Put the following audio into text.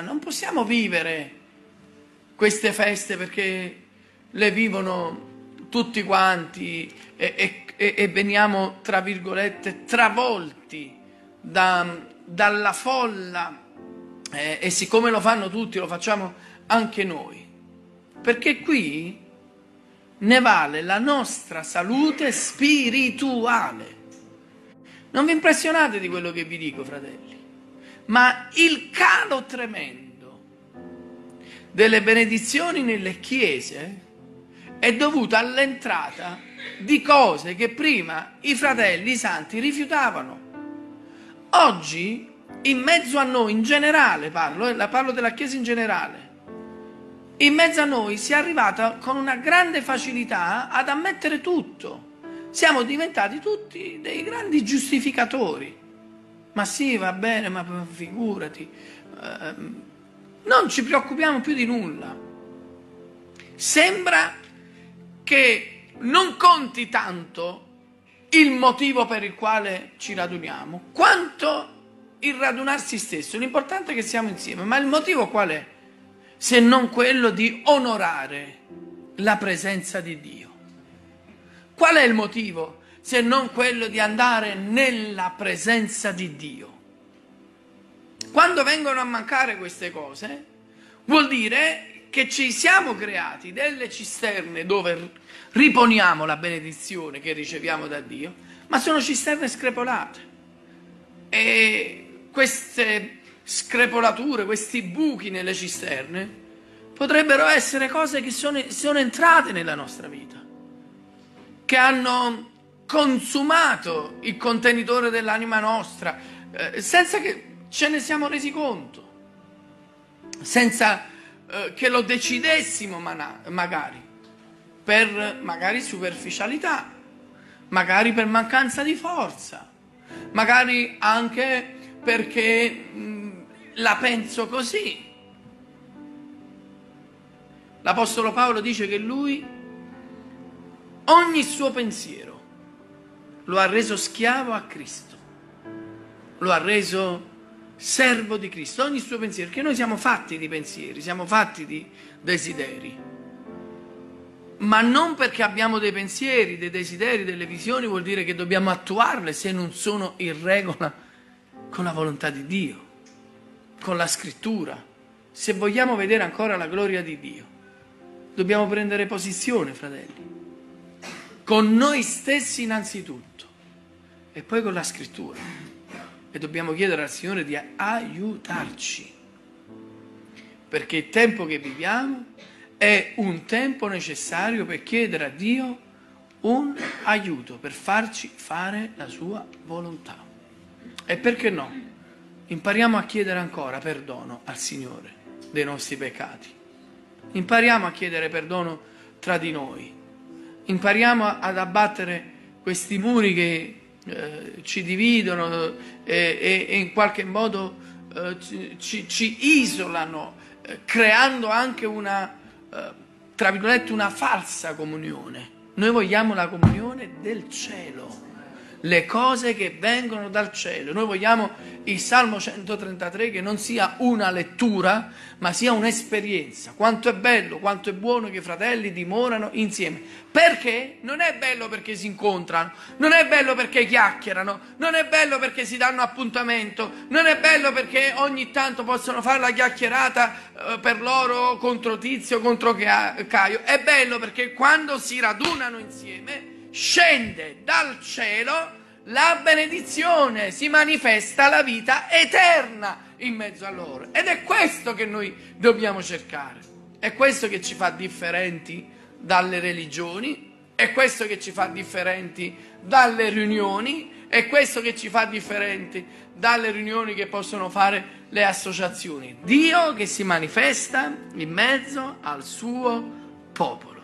Non possiamo vivere queste feste perché le vivono tutti quanti e, e, e veniamo, tra virgolette, travolti da, dalla folla eh, e siccome lo fanno tutti, lo facciamo anche noi. Perché qui ne vale la nostra salute spirituale. Non vi impressionate di quello che vi dico, fratelli, ma il calo tremendo delle benedizioni nelle chiese è dovuto all'entrata di cose che prima i fratelli i santi rifiutavano. Oggi, in mezzo a noi, in generale parlo, eh, parlo della Chiesa in generale, in mezzo a noi si è arrivata con una grande facilità ad ammettere tutto. Siamo diventati tutti dei grandi giustificatori. Ma sì, va bene, ma figurati. Eh, non ci preoccupiamo più di nulla. Sembra che non conti tanto il motivo per il quale ci raduniamo, quanto il radunarsi stesso. L'importante è che siamo insieme, ma il motivo qual è? se non quello di onorare la presenza di Dio. Qual è il motivo se non quello di andare nella presenza di Dio? Quando vengono a mancare queste cose, vuol dire che ci siamo creati delle cisterne dove riponiamo la benedizione che riceviamo da Dio, ma sono cisterne screpolate. E queste screpolature, questi buchi nelle cisterne, potrebbero essere cose che sono, sono entrate nella nostra vita, che hanno consumato il contenitore dell'anima nostra, eh, senza che ce ne siamo resi conto, senza eh, che lo decidessimo mana- magari, per magari superficialità, magari per mancanza di forza, magari anche perché mh, la penso così. L'Apostolo Paolo dice che lui ogni suo pensiero lo ha reso schiavo a Cristo, lo ha reso servo di Cristo, ogni suo pensiero, che noi siamo fatti di pensieri, siamo fatti di desideri. Ma non perché abbiamo dei pensieri, dei desideri, delle visioni, vuol dire che dobbiamo attuarle se non sono in regola con la volontà di Dio con la scrittura, se vogliamo vedere ancora la gloria di Dio, dobbiamo prendere posizione, fratelli, con noi stessi innanzitutto e poi con la scrittura. E dobbiamo chiedere al Signore di aiutarci, perché il tempo che viviamo è un tempo necessario per chiedere a Dio un aiuto, per farci fare la sua volontà. E perché no? impariamo a chiedere ancora perdono al Signore dei nostri peccati. Impariamo a chiedere perdono tra di noi. Impariamo ad abbattere questi muri che eh, ci dividono eh, e, e, in qualche modo eh, ci, ci, isolano, eh, creando anche una, eh, tra virgolette, una falsa comunione. Noi vogliamo la comunione del cielo le cose che vengono dal cielo. Noi vogliamo il Salmo 133 che non sia una lettura, ma sia un'esperienza. Quanto è bello, quanto è buono che i fratelli dimorano insieme. Perché? Non è bello perché si incontrano, non è bello perché chiacchierano, non è bello perché si danno appuntamento, non è bello perché ogni tanto possono fare la chiacchierata eh, per loro contro Tizio, contro Caio. È bello perché quando si radunano insieme scende dal cielo la benedizione, si manifesta la vita eterna in mezzo a loro. Ed è questo che noi dobbiamo cercare. È questo che ci fa differenti dalle religioni, è questo che ci fa differenti dalle riunioni, è questo che ci fa differenti dalle riunioni che possono fare le associazioni. Dio che si manifesta in mezzo al suo popolo.